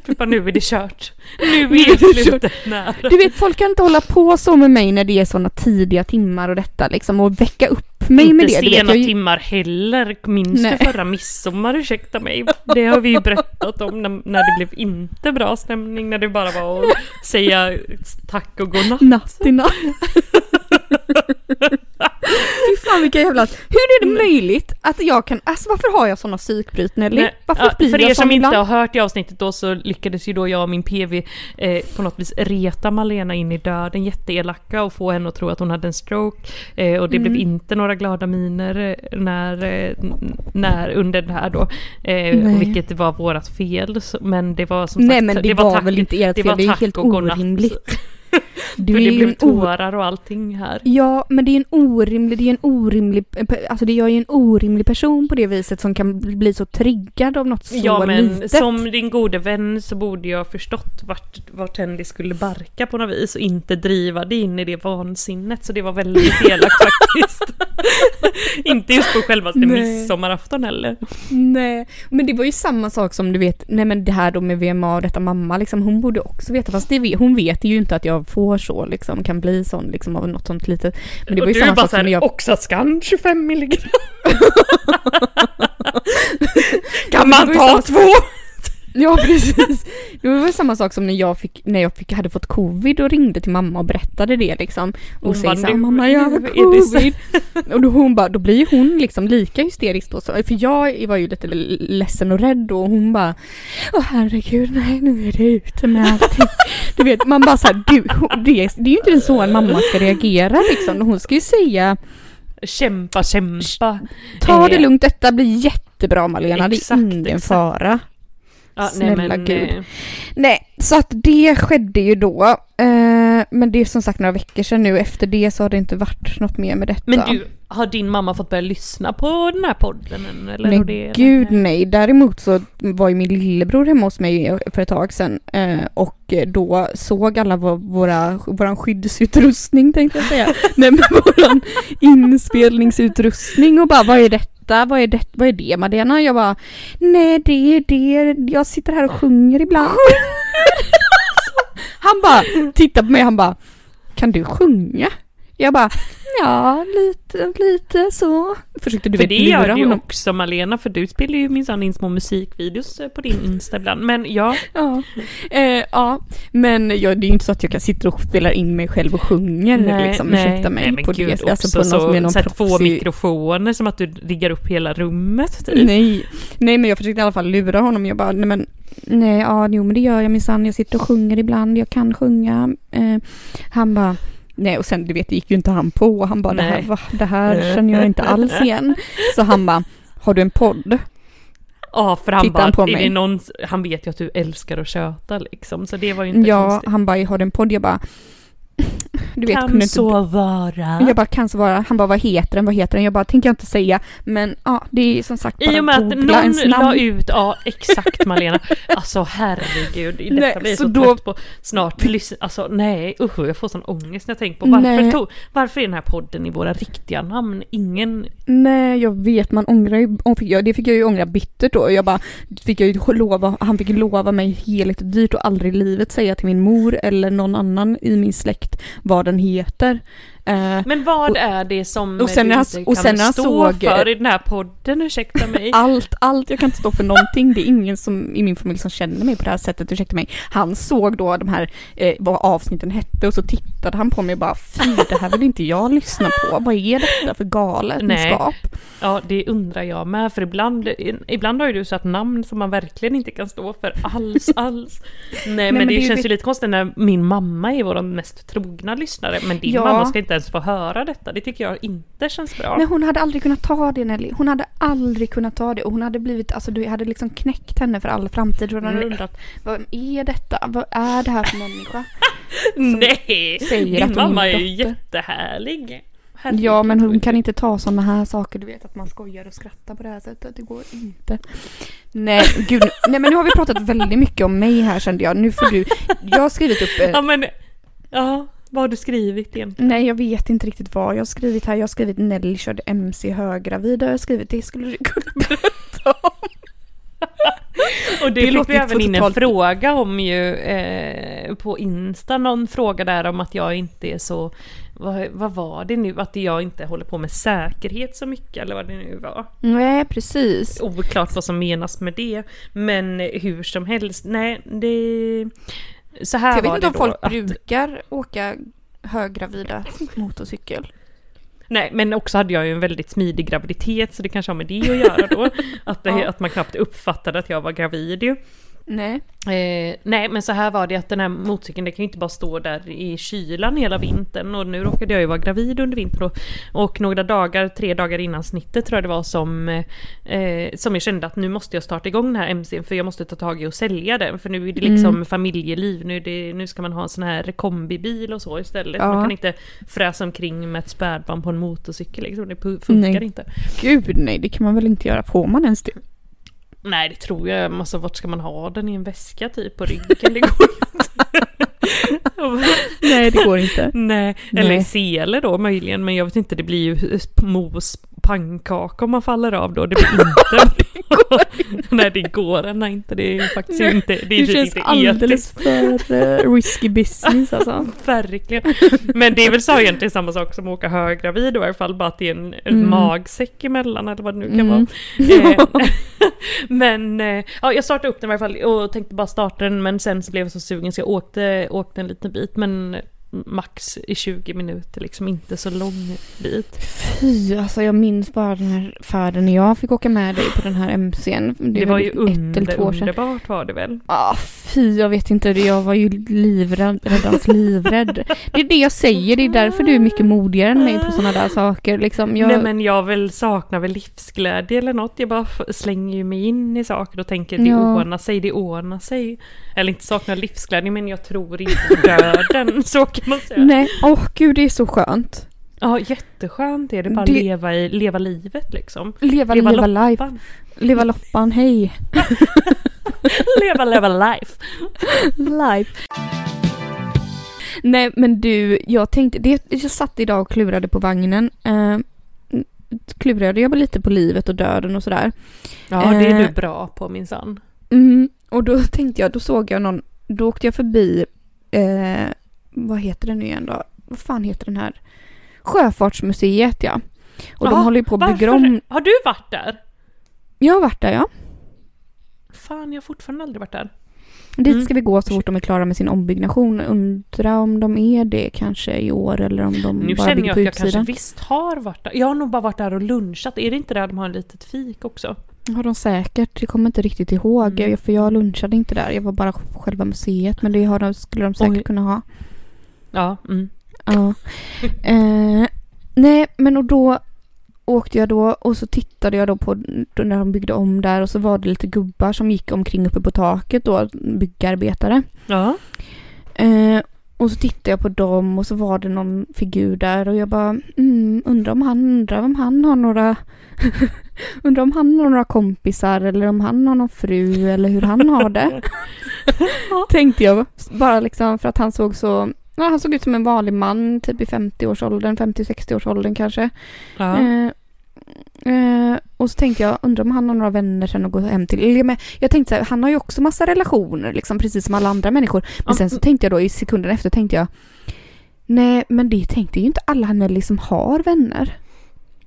Bara, nu är det kört. Nu är det slutet nära. Du vet folk kan inte hålla på så med mig när det är sådana tidiga timmar och detta liksom och väcka upp mig Inte med det. Vet, sena jag, timmar heller. Minns Nej. du förra midsommar, ursäkta mig? Det har vi ju berättat om när, när det blev inte bra stämning, när det bara var att säga tack och godnatt. natt i natt. Fy fan vilka jävla... Hur är det möjligt att jag kan... Alltså varför har jag såna psykbryt Nelly? Nej, Varför ja, blir för jag er som sån inte ibland? har hört i avsnittet då så lyckades ju då jag och min PV eh, på något vis reta Malena in i döden, jätteelaka och få henne att tro att hon hade en stroke. Eh, och det Mm. blev inte några glada miner eh, när, eh, när under det här då. Eh, Nej. vilket var vårat fel. Men det var som Nej sagt, men det, var, tack- väl inte ert det fel, var det är helt och orimligt. För Du det är blev en tårar och allting här. Ja, men det är en orimlig, det är en orimlig, alltså det gör ju en orimlig person på det viset som kan bli så triggad av något så Ja men litet. som din gode vän så borde jag förstått vart, vart det skulle barka på något vis och inte driva det in i det vansinnet. Så det var väldigt elakt faktiskt. inte just på självaste Nej. midsommarafton heller. Nej, men det var ju samma sak som du vet, nej men det här då med VMA och detta mamma liksom, hon borde också veta, fast det, hon vet ju inte att jag får så liksom, kan bli sån liksom av något sånt litet. Men det var och ju du är samma bara såhär, jag... Oxascan 25 milligram. Kan man ta två? Ja precis. Det var ju samma sak som när jag fick, när jag fick, hade fått covid och ringde till mamma och berättade det liksom. Och Hon säger såhär, "Nu- mamma jag har är det så." covid. Och då hon bara, då blir hon liksom lika hysterisk då. För jag var ju lite ledsen och rädd och hon bara, åh herregud nej nu är det ute med allting. Du vet man bara såhär, du, det, det är ju inte så en mamma ska reagera liksom. Hon ska ju säga, Kämpa, kämpa. ta det Eh, lugnt detta blir jättebra Malena, det är Exakt, ingen exakt. fara. Ja, Snälla Gud. eh, Nej, så att det skedde ju då. Eh, men det är som sagt några veckor sedan nu. Efter det så har det inte varit något mer med detta. Men du, har din mamma fått börja lyssna på den här podden? Eller Nej det, gud nej. Däremot så var ju min lillebror hemma hos mig för ett tag sedan. Eh, och då såg alla vår, våra, våran skyddsutrustning tänkte jag säga. nej men våran inspelningsutrustning och bara vad är detta? Vad är det, vad är det Madena? Jag bara, nej det är det, jag sitter här och sjunger ibland. han bara, tittar på mig han bara, kan du sjunga? Jag bara, ja lite, lite så. Försökte du För det gör du ju honom. också Malena, för du spelar ju minsann in små musikvideos eh, på din Insta ibland. Men ja, Ja, eh, ja. men jag, det är ju inte så att jag kan sitta och spela in mig själv och sjunger liksom, ursäkta mig. nej, på gud, det, alltså på någon så, någon så här två mikrofoner som att du riggar upp hela rummet typ. Nej, nej men jag försökte i alla fall lura honom. Jag bara, nej men, nej ja, jo men det gör jag minsann. Jag sitter och sjunger ibland, jag kan sjunga. Eh, han bara, nej och sen du vet, det gick ju inte han på. Han bara, det här, va, det här känner jag inte alls igen. Så han bara, har du en podd? Ja, för han Tittar bara, han på är mig? någon, han vet ju att du älskar att köta liksom, så det var ju inte Ja, konstigt. han bara, har du en podd? Jag bara, du vet, kan kunde inte så vara. Jag bara kan så vara, han bara vad heter den, vad heter den? Jag bara tänker jag inte säga men ja det är som sagt bara I och med att någon ens la namn. ut, ja exakt Malena, alltså herregud, detta Nej, blir så så, då- trött på snart. Alltså nej, usch jag får sån ångest när jag tänker på varför, tog, varför är den här podden i våra riktiga namn? Ingen, Nej jag vet man ångrar ju, det fick jag ju ångra bittert då. Jag bara fick jag ju lova, han fick lova mig heligt och dyrt och aldrig i livet säga till min mor eller någon annan i min släkt vad den heter. Eh, men vad Och- är det som och sen du inte och kan sen han stå såg- för i den här podden, ursäkta mig? allt, allt, jag kan inte stå för någonting. Det är ingen som i min familj som känner mig på det här sättet, ursäkta mig. Han såg då de här, eh, vad avsnitten hette och så tittade han på mig och bara fy det här vill inte jag lyssna på. Vad är detta för galenskap? Ja, det undrar jag med, för ibland, ibland har ju du satt namn som man verkligen inte kan stå för alls, alls. Nej, men, men det, det känns ju lite konstigt när min mamma är vår mest trogna lyssnare, men din Ja. mamma ska inte ens få höra detta. Det tycker jag inte känns bra. Men hon hade aldrig kunnat ta det Nelly. Hon hade aldrig kunnat ta det och hon hade blivit, alltså du hade liksom knäckt henne för all framtid. Hon hade undrat, vad är detta? Vad är det här för människa? Nej! säger Din mamma är ju jättehärlig. Herregud. Ja men hon kan inte ta sådana här saker, du vet att man skojar och skrattar på det här sättet. Det går inte. Nej gud, nej men nu har vi pratat väldigt mycket om mig här kände jag. Nu får du, jag har skrivit upp eh, Ja men, ja, vad har du skrivit egentligen? Nej jag vet inte riktigt vad jag har skrivit här. Jag har skrivit Nelly körde MC höggravid har jag skrivit. Det skulle du kunna berätta om. Och det, Det fick vi även in en totalt- fråga om ju eh, på Insta, någon fråga där om att jag inte är så, vad, vad var det nu, att jag inte håller på med säkerhet så mycket eller vad det nu var. Nej precis. Oklart vad som menas med det, men hur som helst, nej det... Så här Jag vet inte om folk att, brukar åka höggravida motorcykel. Nej, men också hade jag ju en väldigt smidig graviditet så det kanske har med det att göra då. Att, det, Ja. att man knappt uppfattade att jag var gravid ju. Nej. Eh, nej men så här var det att den här motorcykeln det kan ju inte bara stå där i kylan hela vintern och nu råkade jag ju vara gravid under vintern och, och några dagar, tre dagar innan snittet tror jag det var som, eh, som jag kände att nu måste jag starta igång den här MCn för jag måste ta tag i och sälja den för nu är det liksom Mm. familjeliv, nu, det, nu ska man ha en sån här kombibil och så istället. Ja. Man kan inte fräsa omkring med ett spädbarn på en motorcykel liksom, det funkar Nej. inte. Gud nej, det kan man väl inte göra. Får man ens det? Nej det tror jag, alltså vart ska man ha den i en väska typ på ryggen? Det går inte. Nej det går inte. Nej, Nej. eller sele då möjligen, men jag vet inte, det blir ju mos pannkaka om man faller av då. Det blir inte... Nej, det går nej, inte. Det är faktiskt inte... Det, är Det typ känns inte alldeles för uh, risky business alltså. Verkligen. Men det är väl så egentligen samma sak som att åka höggravid i alla fall bara att det är en, en Mm. magsäck emellan eller vad det nu kan Mm. vara. Eh, men eh, ja, jag startade upp den i alla fall och tänkte bara starta den men sen så blev jag så sugen så jag åkte, åkte en liten bit men max i 20 minuter liksom, inte så lång bit. Fy, alltså jag minns bara den här färden när jag fick åka med dig på den här MCn. Det, är var ju ett under, eller två underbart var det väl? Ah, fy, jag vet inte. Jag var ju livrädd, räddans livrädd. Det är det jag säger, det är därför du är mycket modigare än mig på sådana där saker. Liksom, jag, Nej men jag väl saknar väl livsglädje eller något. Jag bara slänger ju mig in i saker och tänker det Ja. ordnar sig, det ordnar sig. Eller inte saknar livsglädje men jag tror inte på döden, så kan man säga. Nej, åh gud det är så skönt. Ja jätteskönt är det bara Det- leva, i, leva livet liksom. Leva, Leva leva, life. Leva loppan, hej. leva, leva life. life. Nej men du, jag tänkte, det, jag satt idag och klurade på vagnen. Eh, klurade jag lite på livet och döden och sådär. Ja, det är Eh. du bra på minsann. Mm, och då tänkte jag, då såg jag någon, då åkte jag förbi, eh, vad heter det nu igen då? Vad fan heter den här? Sjöfartsmuseet ja. Och de Ja, håller ju på att bygga Varför? om. Har du varit där? Jag har varit där ja. Fan, jag har fortfarande aldrig varit där. Dit Mm. ska vi gå så fort de är klara med sin ombyggnation. Undra om de är det kanske i år eller om de Nu bara känner bygger jag på att jag kanske utsidan. visst har varit där. Jag har nog bara varit där och lunchat. Är det inte där de har en litet fik också? Har de säkert. Jag kommer inte riktigt ihåg. Mm. Jag- För jag lunchade inte där. Jag var bara på själva museet. Men det har de, skulle de säkert Oj. kunna ha. Ja. Mm. Ja. Eh, nej, men och då åkte jag då och så tittade jag då på när de byggde om där och så var det lite gubbar som gick omkring uppe på taket då, byggarbetare. Ja. Eh, och så tittade jag på dem och så var det någon figur där och jag bara mm, undrar om han undrar om han har några undrar om han har några kompisar eller om han har någon fru eller hur han har det. Tänkte jag bara liksom för att han såg så Ja, han såg ut som en vanlig man, typ i 50-årsåldern, 50-60-årsåldern kanske. ja. Eh, eh, och så tänkte jag, undrar om han har några vänner sen att gå hem till. Men Jag tänkte så här, han har ju också massa relationer, liksom, precis som alla andra människor. Men sen så tänkte jag då i sekunden efter, tänkte jag, nej men det tänkte ju inte alla Nelly som har vänner.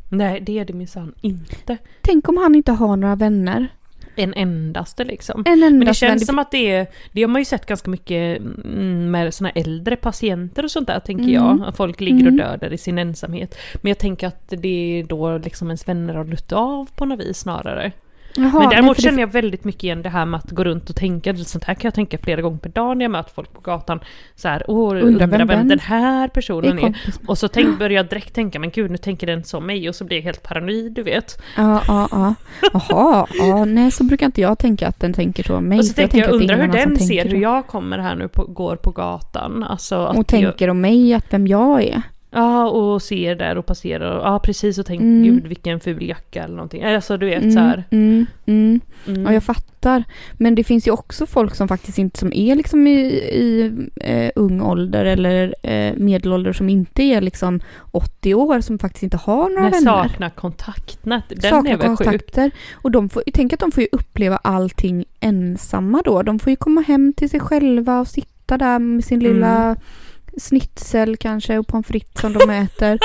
Nej, det är det minsann inte. Tänk om han inte har några vänner. En endaste liksom. En enda Men det känns som att det är, det har man ju sett ganska mycket mm, med såna äldre patienter och sånt där tänker Mm. jag. Att folk ligger och Mm. dör där i sin ensamhet. Men jag tänker att det är då liksom ens vänner har dött av på något vis snarare. Jaha, Men däremot känner jag väldigt mycket igen det här med att gå runt och tänka, sånt här kan jag tänka flera gånger per dag när jag möter folk på gatan. Så här, åh, undrar, vem, vem den här är personen är. med. Och så tänk, börjar jag direkt tänka, men gud nu tänker den som mig och så blir jag helt paranoid, du vet. Ja, ja, ja. Jaha, ja, nej så brukar inte jag tänka att den tänker så om mig. och så tänker jag, är undrar hur den ser hur jag kommer här nu på, går på gatan. Alltså Och jag, tänker om mig att vem jag är. Ja, och ser där och passerar och ja precis och tänker Mm. gud vilken ful jacka eller någonting. Alltså du vet så här. Mm, mm. Mm. Ja, jag fattar. Men det finns ju också folk som faktiskt inte som är liksom i, i eh, ung ålder eller eh, medelålder som inte är liksom 80 år som faktiskt inte har några Nej, vänner. saknar kontaktnät. Den saknar är väl sjuk. kontakter. Och de får, tänk att de får ju uppleva allting ensamma då. De får ju komma hem till sig själva och sitta där med sin Mm. lilla snitsel kanske och pommes frites som de äter.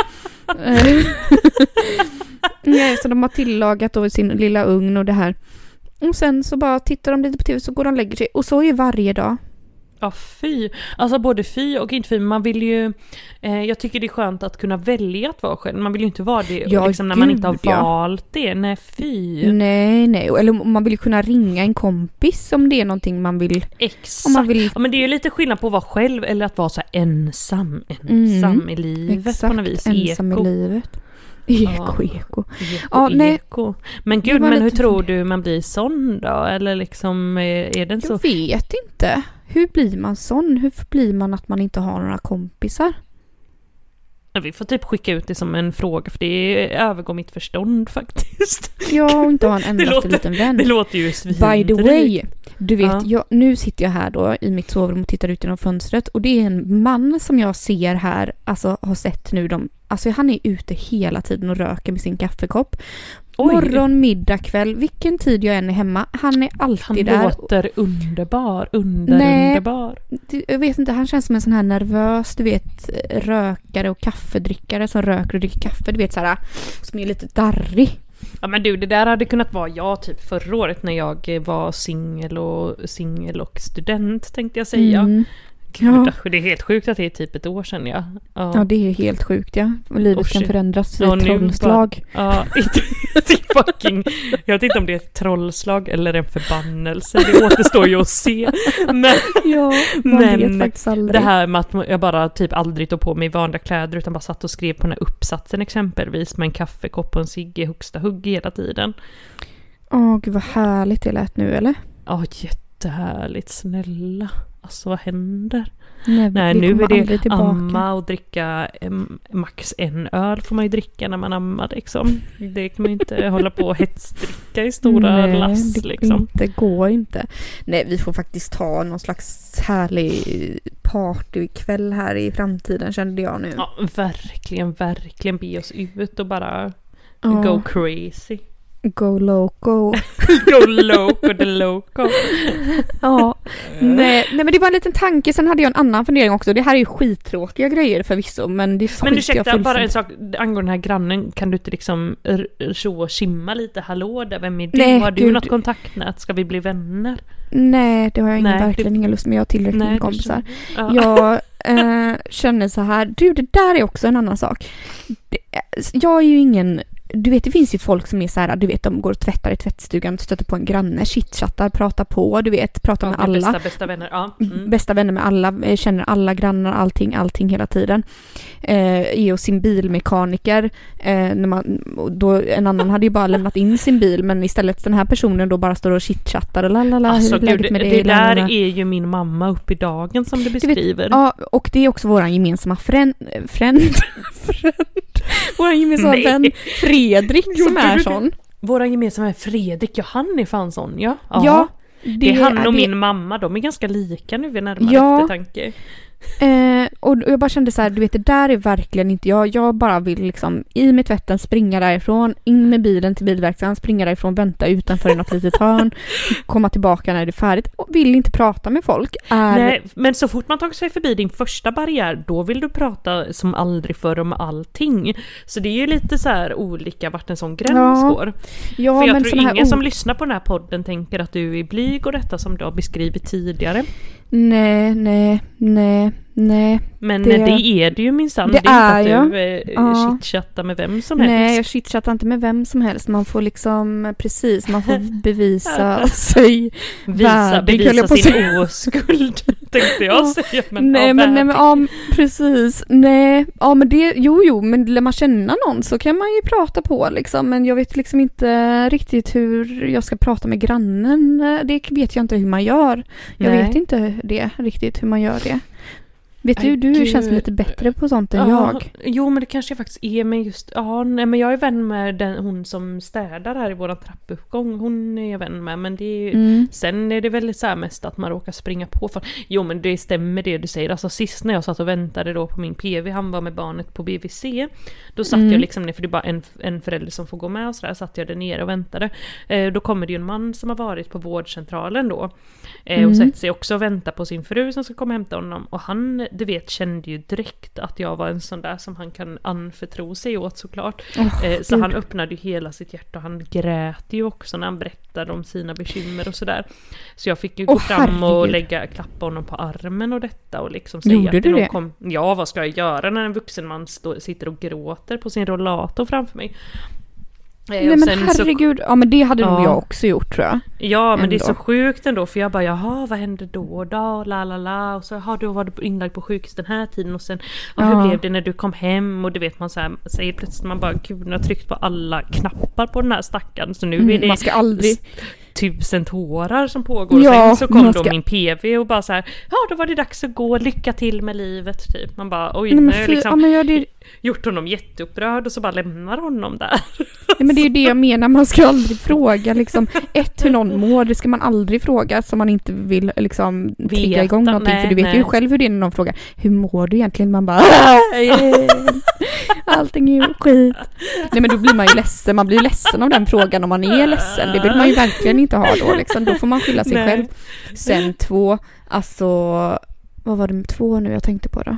Eh, nej, så de har tillagat då i sin lilla ugn och det här. Och sen så bara tittar de lite på tv så går de och lägger sig. Och så är varje dag. Ja fy. Alltså både fy och inte fy. Man vill ju... Eh, jag tycker det är skönt att kunna välja att vara själv. Man vill ju inte vara det Ja, liksom, när man inte har gud, ja. valt det. Nej fy. Nej, nej. Eller man vill ju kunna ringa en kompis om det är någonting man vill. Exakt. Om man vill Ja men det är ju lite skillnad på att vara själv eller att vara så ensam. Ensam Mm, i livet exakt, på något vis. ensam Eko. i livet. Eko, eko. Eko, Ja, nej. eko. Men gud, men hur tror du man blir sån då? Eller liksom, är, är den så... Jag vet inte. Hur blir man sån? Hur blir man att man inte har några kompisar? Ja, Vi får typ skicka ut det som en fråga, för det övergår mitt förstånd faktiskt. Jag och inte ha en endaste liten vän. Det låter ju By the way, du vet, Ja. jag, nu sitter jag här då i mitt sovrum och tittar ut genom fönstret och det är en man som jag ser här, alltså har sett nu de, alltså han är ute hela tiden och röker med sin kaffekopp. Oj. Morgon, middag, kväll, vilken tid jag än är hemma, han är Han alltid där. låter underbar, under Nej. underbar. Jag vet inte, han känns som en sån här nervös, du vet, rökare och kaffedrickare som röker och dricker kaffe, du vet såhär, som är lite darrig. Ja men du, det där hade kunnat vara jag typ förra året när jag var singel och, singel och student tänkte jag säga. Mm. Gud, Ja. Det är helt sjukt att det är typ ett år sedan ja. Ja, Ja, det är helt sjukt ja. Och livet Oh, kan förändras i Ja, trollslag. ja det är fucking... Jag vet inte om det är ett trollslag eller en förbannelse. Det återstår ju att se. Men Ja, man Men vet faktiskt aldrig. det här med att jag bara typ aldrig tog på mig vanliga kläder utan bara satt och skrev på den här uppsatsen exempelvis med en kaffekopp och en cigg i högsta hugg hela tiden. Åh, gud vad härligt det lät nu eller? Ja, jättehärligt. Snälla. Alltså vad händer? Nej, Nej, nu är det amma och dricka max en öl får man ju dricka när man ammar liksom. Det kan man ju inte hålla på och hetsdricka i stora Nej, lass det, liksom. Det går inte. Nej, vi får faktiskt ta någon slags härlig partykväll här i framtiden kände jag nu. Ja, verkligen, verkligen be oss ut och bara Ja. Go crazy. Go loco. Go loco the loco. Ja. nej, nej men det var en liten tanke, sen hade jag en annan fundering också. Det här är ju skittråkiga grejer förvisso men det skiter Men ursäkta, bara en sak angående den här grannen. Kan du inte liksom så och simma lite? Hallå där, vem är du? Nej, Har du gud. något kontaktnät? Ska vi bli vänner? Nej, det har jag ingen, Nej, verkligen ingen lust med. Jag har tillräckligt med kompisar. Ja. Jag eh, känner så här, du det där är också en annan sak. Det, jag är ju ingen, du vet det finns ju folk som är så här, du vet de går och tvättar i tvättstugan, stöter på en granne, chitchattar, pratar på, du vet, pratar med Ja, alla. Bästa, bästa vänner. Ja. Mm. Bästa vänner med alla, eh, känner alla grannar, allting, allting hela tiden. Eh, är hos sin bilmekaniker. Eh, när man, då, en annan hade ju bara lämnat in sin bil men istället den här personen då bara står och chitchattar och lalala, Alltså hur är gud, läget det, med det dig? där lalala. är ju min mamma upp i dagen som du vet, beskriver. Ja, och det är också våran gemensamma fränd, fränd, fränd våran gemensamma Nej. vän Fredrik som är det? sån. Våra gemensamma är Fredrik, ja han är fan sån ja. Ja, det, är han och det- min mamma, de är ganska lika nu vid närmare Ja. eftertanke. Eh, och jag bara kände så här, du vet det där är verkligen inte jag. Jag bara vill liksom i med tvätten, springa därifrån, in med bilen till bilverkstaden, springa därifrån, vänta utanför i något litet hörn, komma tillbaka när det är färdigt. Och vill inte prata med folk. Är, Nej, men så fort man tagit sig förbi din första barriär, då vill du prata som aldrig förr om allting. Så det är ju lite så här olika vart en sån gräns Ja, går. ja, För jag men tror såna här ingen som lyssnar på den här podden tänker att du är blyg och detta som du har beskrivit tidigare. Nē, nē, nē, nej. Men Det- det, är det ju minsann. Det Det, är inte att du eh, Ja. chitchattar med vem som Nej, helst. jag chitchattar inte med vem som helst. Man får liksom, precis, man får bevisa sig Visa, värdig, bevisa sin oskuld, tänkte jag Ja. säga. Men, nej ja, men, nej men ja, precis. Nej, ja men det, jo jo men lär man känna någon så kan man ju prata på liksom. Men jag vet liksom inte riktigt hur jag ska prata med grannen. Det vet jag inte hur man gör. Jag Nej. vet inte det riktigt hur man gör det. Vet du, du gud. känns lite bättre på sånt än Ja, jag. Jo men det kanske jag faktiskt är men just, ja nej men jag är vän med den, hon som städar här i våran trappuppgång. Hon är jag vän med men det är Mm. Sen är det väl så mest att man råkar springa på för Jo men det stämmer det du säger. Alltså sist när jag satt och väntade då på min PV, han var med barnet på BVC. Då satt Mm. jag liksom ner, för det är bara en, en förälder som får gå med och sådär, satt jag där nere och väntade. Eh, då kommer det ju en man som har varit på vårdcentralen då. Eh, Mm. Och sätter sig också och väntar på sin fru som ska komma och hämta honom. Och han, du vet, kände ju direkt att jag var en sån där som han kan anförtro sig åt såklart. Åh, Eh, så han öppnade ju hela sitt hjärta och han grät ju också när han berättade om sina bekymmer och sådär. Så jag fick ju gå Åh, fram och herregud. lägga, klappa honom på armen och detta och liksom säga Gjorde att du det? Kom, ja, vad ska jag göra när en vuxen man står, sitter och gråter på sin rollator framför mig? Eh, Nej men sen så- herregud, ja men det hade nog Ja. jag också gjort tror jag. Ja men det är ändå. så sjukt ändå för jag bara jaha vad hände då då? La la la och så har du varit inlagd på sjukhus den här tiden och sen ja, hur blev det när du kom hem? Och du vet man så här, säger plötsligt man bara gud nu har tryckt på alla knappar på den här stackaren så nu är Mm, det man ska aldrig... tusen tårar som pågår. Och Ja, sen så kom man då ska- min PV och bara så här ja då var det dags att gå, lycka till med livet typ. Man bara oj Nej, nu men jag fy, ja, liksom men jag, det, gjort honom jätteupprörd och så bara lämnar honom där. Nej, men det är ju det jag menar, man ska aldrig fråga liksom ett hur någon mår, det ska man aldrig fråga som man inte vill liksom trigga igång någonting. nej, för du vet nej. ju själv hur det är när någon frågar hur mår du egentligen? Man bara allting är ju skit. Nej men då blir man ju ledsen, man blir ju ledsen av den frågan om man är ledsen. Det vill man ju verkligen inte ha då liksom. Då får man skylla sig Nej. själv. Sen två, alltså vad var det med två nu jag tänkte på då?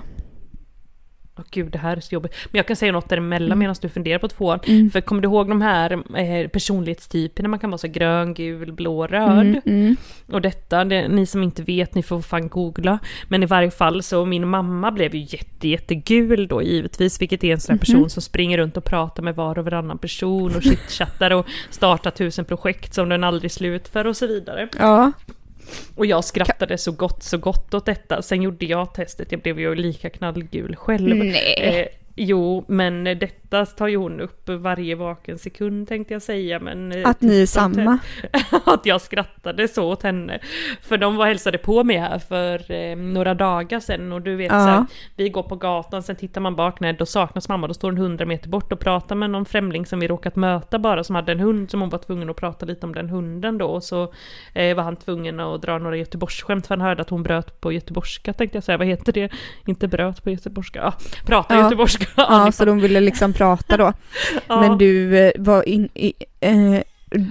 Åh gud det här är så jobbigt. Men jag kan säga något däremellan Mm. medan du funderar på tvåan. Mm. För kommer du ihåg de här eh, personlighetstyperna? Man kan vara så grön, gul, blå, röd. Mm, mm. Och detta, det, ni som inte vet, ni får fan googla. Men i varje fall så min mamma blev ju jätte, jättegul då givetvis, vilket är en sån här Mhm. person som springer runt och pratar med var och varannan person och chitchattar och startar tusen projekt som den aldrig slutför och så vidare. Ja. Och jag skrattade så gott, så gott åt detta. Sen gjorde jag testet, jag blev ju lika knallgul själv. Nej. Jo, men detta tar ju hon upp varje vaken sekund tänkte jag säga. Men, eh, Att ni är samma. att jag skrattade så åt henne. För de var hälsade på mig här för eh, några dagar sedan och du vet Ja. så här, vi går på gatan, sen tittar man bak när då saknas mamma, då står hon 100 meter bort och pratar med någon främling som vi råkat möta bara som hade en hund som hon var tvungen att prata lite om den hunden då och så eh, var han tvungen att dra några göteborgsskämt för han hörde att hon bröt på göteborgska tänkte jag säga, vad heter det? Inte bröt på göteborgska, ja, prata Ja. göteborgska. Ja, så de ville liksom prata då. Ja. Men du eh, var in i... Eh,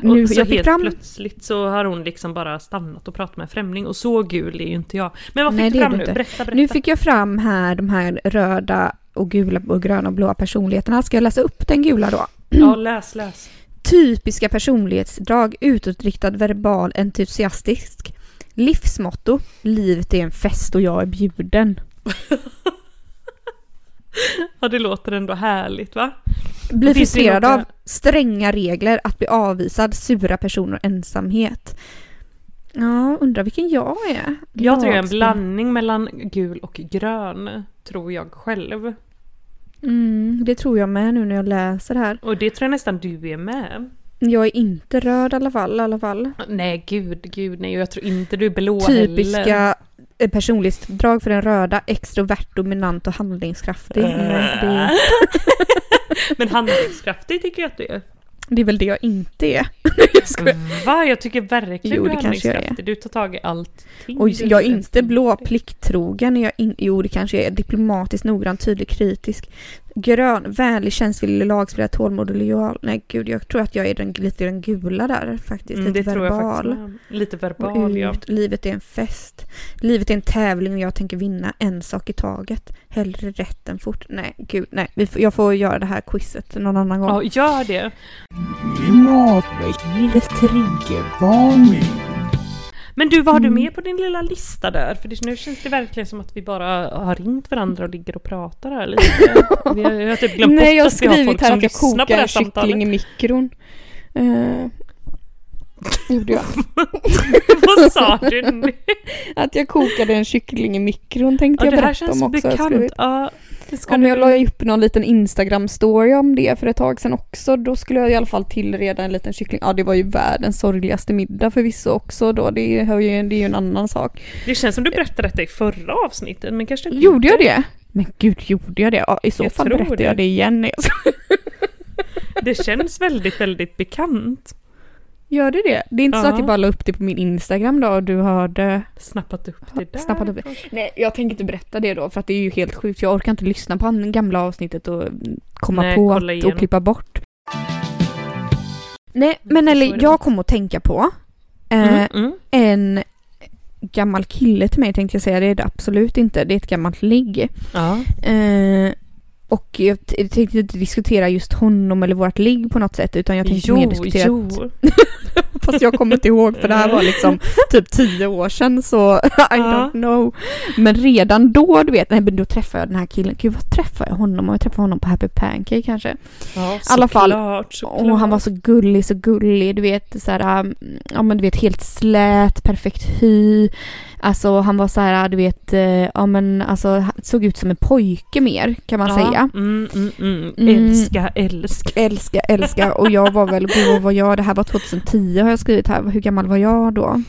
nu, och så helt fram... plötsligt så har hon liksom bara stannat och pratat med en främling och så gul är ju inte jag. Men vad fick Nej, du fram nu? inte. Berätta, berätta. Nu fick jag fram här de här röda och gula och gröna och blåa personligheterna. Ska jag läsa upp den gula då? Ja, läs, läs. Typiska personlighetsdrag, utåtriktad, verbal, entusiastisk. Livsmotto, livet är en fest och jag är bjuden. Ja, det låter ändå härligt va? Det frustrerad av stränga regler, att bli avvisad, sura personer ensamhet. Ja, undrar vilken jag är. Jag tror jag är en blandning mellan gul och grön, tror jag själv. Mm, det tror jag med nu när jag läser här. Och det tror jag nästan du är med. Jag är inte röd i alla fall. Alla fall. Nej, gud, gud, nej. Jag tror inte du är blå heller. Typiska eh, personlighetsdrag för den röda, extrovert, dominant och handlingskraftig. Nej, det, Men handlingskraftig tycker jag att du är. det är väl det jag inte är. Va? Jag tycker verkligen Jo, du det jag är. handlingskraftig. Du tar tag i allting. Och Du jag är inte blå, plikttrogen. Jag in, jo, det kanske jag är. Diplomatisk, noggrann, tydlig, kritisk. Grön, vänlig, tjänstvillig, lagspelare, tålmodig, lojal. Nej gud, jag tror att jag är den, lite den gula där faktiskt. Mm, lite det tror jag verbal. faktiskt. Lite verbal, ja. ut, livet är en fest. Livet är en tävling och jag tänker vinna en sak i taget. Hellre rätt än fort. Nej, gud, nej. Vi får, jag får göra det här quizet någon annan gång. Ja, gör det. Klimatväckningens triggervarning. Men du, vad har du Mm. med på din lilla lista där? För det, nu känns det verkligen som att vi bara har ringt varandra och ligger och pratar här lite. Vi har, jag har typ glömt Nej, jag har bort att vi har skrivit folk här som att jag lyssnar på det kokar här en samtalet. kyckling i mikron. Uh, gjorde jag. Vad sa du nu? Att jag kokade en kyckling i mikron tänkte Ja, jag det här berätta känns om också. har jag bekant. Ska Om jag la upp någon liten Instagram-story om det för ett tag sedan också, då skulle jag i alla fall tillreda en liten kyckling. Ja, det var ju världens sorgligaste middag förvisso också då. Det, hör ju, det är ju en annan sak. Det känns som du berättade detta i förra avsnittet, men kanske inte Gjorde jag det? Men gud, gjorde jag det? Ja, I så Jag fall berättar det. jag det igen. Det känns väldigt, väldigt bekant. Gör det det? Det är inte så att jag bara la upp det på min Instagram då och du hörde... Snappat upp det där. Snappat upp det. Nej, jag tänker inte berätta det då för att det är ju helt sjukt. Jag orkar inte lyssna på det gamla avsnittet och komma Nej, på att, och klippa bort. Nej, men eller jag kom att tänka på eh, Mm, mm. en gammal kille till mig tänkte jag säga. Det är det absolut inte. Det är ett gammalt ligg. Ja. Eh, och jag t- tänkte inte diskutera just honom eller vårt ligg på något sätt utan jag tänkte Jo, mer diskutera jo. Fast jag kommer inte ihåg för det här var liksom typ tio år sedan så I don't know. Men redan då du vet, nej, men då träffade jag den här killen. Gud vad träffade jag honom? Jag träffade honom på Happy Pancake kanske. Ja, alla fall. såklart. Och han var så gullig, så gullig. Du vet så här, um, ja men du vet helt slät, perfekt hy. Alltså han var så här, du vet, eh, ja men alltså såg ut som en pojke mer kan man ja. säga. Mm, mm, mm. Mm. Älska, älska. Älska, älska. Och jag var väl, gud vad var jag? Det här var 2010 har jag skrivit här. Hur gammal var jag då?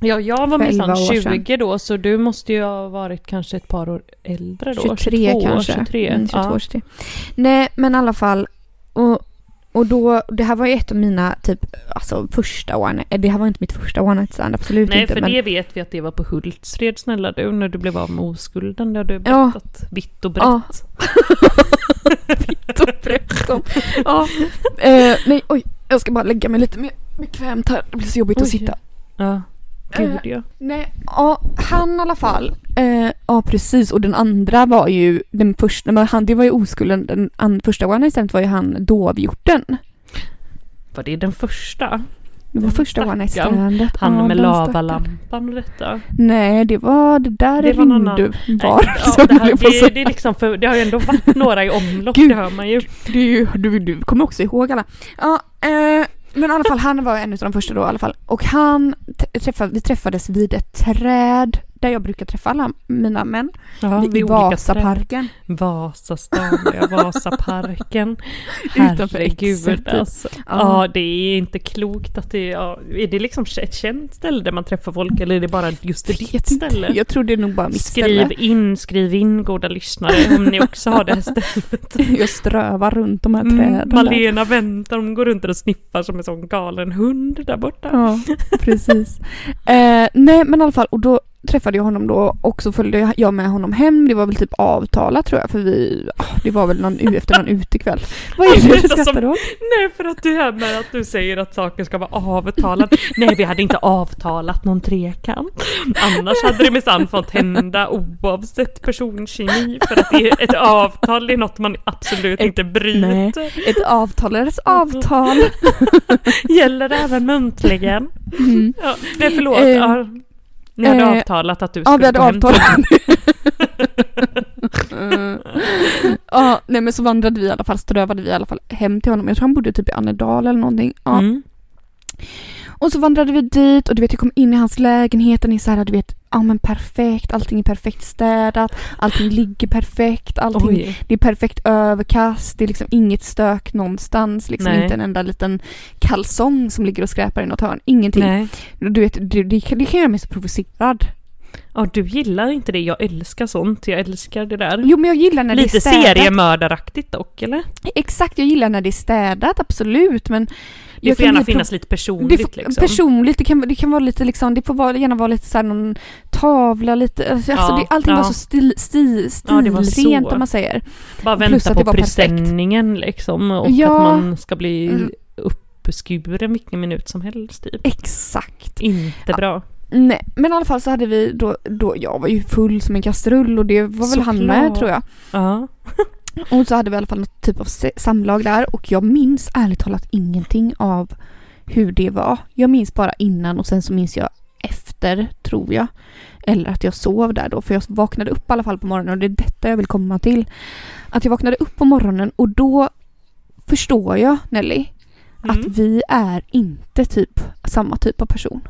Ja, jag var minsann 11 år 20 då, så du måste ju ha varit kanske ett par år äldre då. 23 22, kanske. 23. Mm, 22, ja. 23. Nej men i alla fall. Och, och då, det här var ju ett av mina typ, alltså första one, eh, det här var inte mitt första one night stand, absolut Nej, inte. för men, det vet vi att det var på Hultsfred snälla du, när du blev av med oskulden. Det har du Ja. berättat vitt och brett. Ja. Vitt och brett om. ja. Eh, nej oj, jag ska bara lägga mig lite mer bekvämt här. Det blir så jobbigt att Oj. sitta. Ja, gud Eh, ja. Nej, ja, han i alla fall. Eh, ja, precis. Och den andra var ju den första, men han, det var ju oskulden. Den an, första one night var ju han dovhjorten. Var det den första? Det var Den första one night standet. Han Ja, med lavalampan och detta? Nej, det var det där Det var. Nej, ja, det, här, det, det, är liksom för, det har ju ändå varit några i omlopp, Gud. det hör man ju. Är ju, du, du kommer också ihåg alla. Ja, eh, men i alla fall han var en av de första då i alla fall. Och han träffade, vi träffades vid ett träd där jag brukar träffa alla mina män. Ja, I Vasaparken. Vasastan, ja, Vasaparken. Utanför Herregud typ. alltså. Ja. det är inte klokt att det ja, Är det liksom ett känt ställe där man träffar folk eller är det bara just ditt inte. ställe? Jag tror det är nog bara mitt Skriv ställe. in, skriv in goda lyssnare om ni också har det här stället. Jag strövar runt de här Mm, träden. där. Malena väntar, de går runt och sniffar som en sån galen hund där borta. Ja, precis. Eh, nej men i alla fall, och då träffade jag honom då och så följde jag med honom hem. Det var väl typ avtalat tror jag för vi, ah, det var väl någon, efter någon utekväll. Vad är det du är skrattar då? Nej, för att det här med att du säger att saker ska vara avtalade. Nej, vi hade inte avtalat någon trekant. Annars hade det minsann fått hända oavsett personkemi. För att det är ett avtal, det är något man absolut inte bryter. Ett avtal är ett avtal. Gäller även muntligen? Mm. Ja, nej, förlåt. Eh. Ni hade eh, avtalat att du Ja, skulle vi hade gå hem till- avtalat. Mm. ja, nej men så vandrade vi i alla fall, strövade vi i alla fall hem till honom. Jag tror han bodde typ i Annedal eller någonting. Ja. Mm. Och så vandrade vi dit och du vet jag kom in i hans lägenhet och ni så här, du vet, ja men perfekt, allting är perfekt städat, allting ligger perfekt, allting, Oj. det är perfekt överkast, det är liksom inget stök någonstans, liksom Nej. inte en enda liten kalsong som ligger och skräpar i något hörn, ingenting. Nej. Du vet, det, det, kan- det kan göra mig så provocerad. Ja, du gillar inte det. Jag älskar sånt. Jag älskar det där. Jo men jag gillar när Lite det är städat. seriemördaraktigt dock, eller? Exakt, jag gillar när det är städat, absolut men Det får gärna finnas lite det personligt får, liksom. Personligt, det kan, det kan vara lite liksom, det får vara, gärna vara lite såhär någon tavla lite, alltså Ja, det, allting ja. var så stil, stil, Ja, det stilrent om man säger. Bara Plus vänta att det på var perfekt. presenningen liksom och Ja. att man ska bli Mm. uppskuren vilken minut som helst typ. Exakt. Inte bra. Nej, men i alla fall så hade vi då, då jag var ju full som en kastrull och det var väl han med Såklart. tror jag. Ja. Och så hade vi i alla fall något typ av samlag där och jag minns ärligt talat ingenting av hur det var. Jag minns bara innan och sen så minns jag efter, tror jag. Eller att jag sov där då, för jag vaknade upp i alla fall på morgonen och det är detta jag vill komma till. Att jag vaknade upp på morgonen och då förstår jag, Nelly, att Mm. vi är inte typ samma typ av person.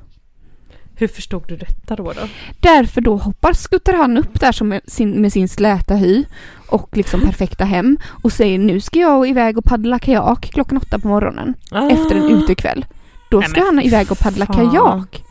Hur förstod du detta då? då? Därför då hoppar, skuttar han upp där som med sin, med sin släta hy och liksom perfekta hem och säger nu ska jag iväg och paddla kajak klockan åtta på morgonen efter en utekväll. Då Ah. Nej, ska men han iväg och paddla fan. kajak.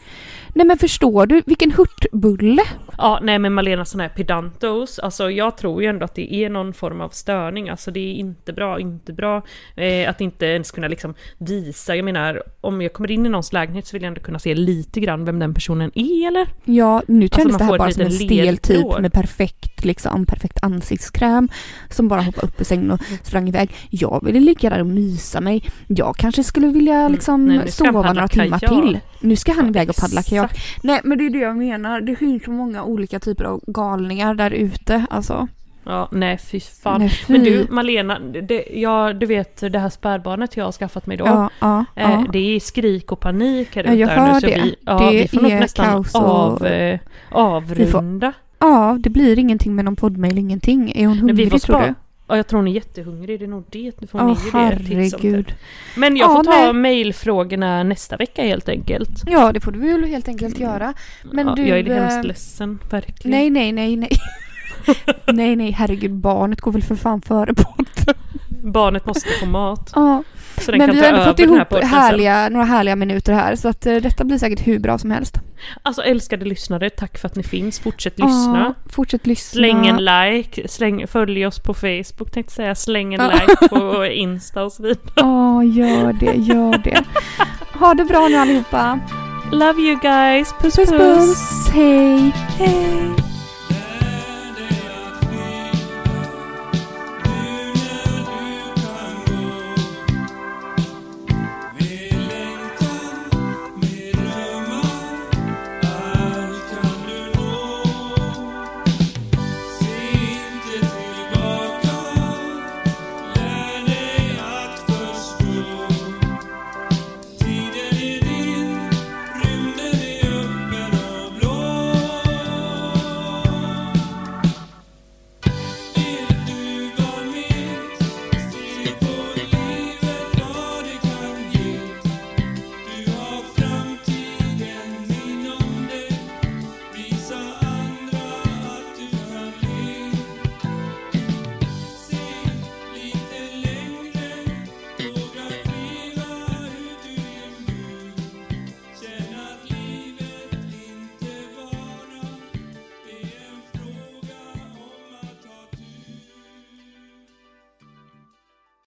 Nej men förstår du vilken hurtbulle? Ja, nej men Malena sån här pedantos, alltså jag tror ju ändå att det är någon form av störning, alltså det är inte bra, inte bra. Eh, att inte ens kunna liksom visa, jag menar om jag kommer in i någons lägenhet så vill jag ändå kunna se lite grann vem den personen är eller? Ja, nu Alltså, kändes man det här bara som en stel typ med perfekt, liksom, perfekt ansiktskräm som bara hoppade upp ur sängen och sprang iväg. Jag ville ligga där och mysa mig. Jag kanske skulle vilja Mm, liksom nej, ska han sova några timmar kajak. till. Nu ska han iväg och paddla kajak. Nej men det är det jag menar. Det finns så många olika typer av galningar där ute. Alltså. Ja, nej fy fan. Nej, Men fy. du Malena, det, ja, du vet det här spädbarnet jag har skaffat mig då. Ja, ja, Eh, ja. det är skrik och panik här ute jag hör nu så det. vi, ja, Det vi får nog nästan kaos och- av, eh, avrunda. ja, det blir ingenting med någon poddmail, ingenting. Är hon Men vi hungrig får tror du? Ja, jag tror hon är jättehungrig, det är nog det. Nu får ju det tips om det. herregud. Men jag Ja, får ta mejlfrågorna nästa vecka helt enkelt. Ja, det får du väl helt enkelt göra. Men ja, du, jag är eh, hemskt ledsen, verkligen. Nej, nej, nej, nej. nej, nej, herregud, barnet går väl för fan före podden. Barnet måste få mat. Ja, Så den men kan vi ta har ändå fått ihop härliga, några härliga minuter här så att eh, detta blir säkert hur bra som helst. Alltså älskade lyssnare, tack för att ni finns. Fortsätt lyssna. Ja, fortsätt lyssna. Släng en like, släng, följ oss på Facebook tänkte säga, släng en Ja. like på Insta och så vidare. Ja, gör det, gör det. Ha det bra nu allihopa. Love you guys, puss Puss puss! puss, hej. Hej!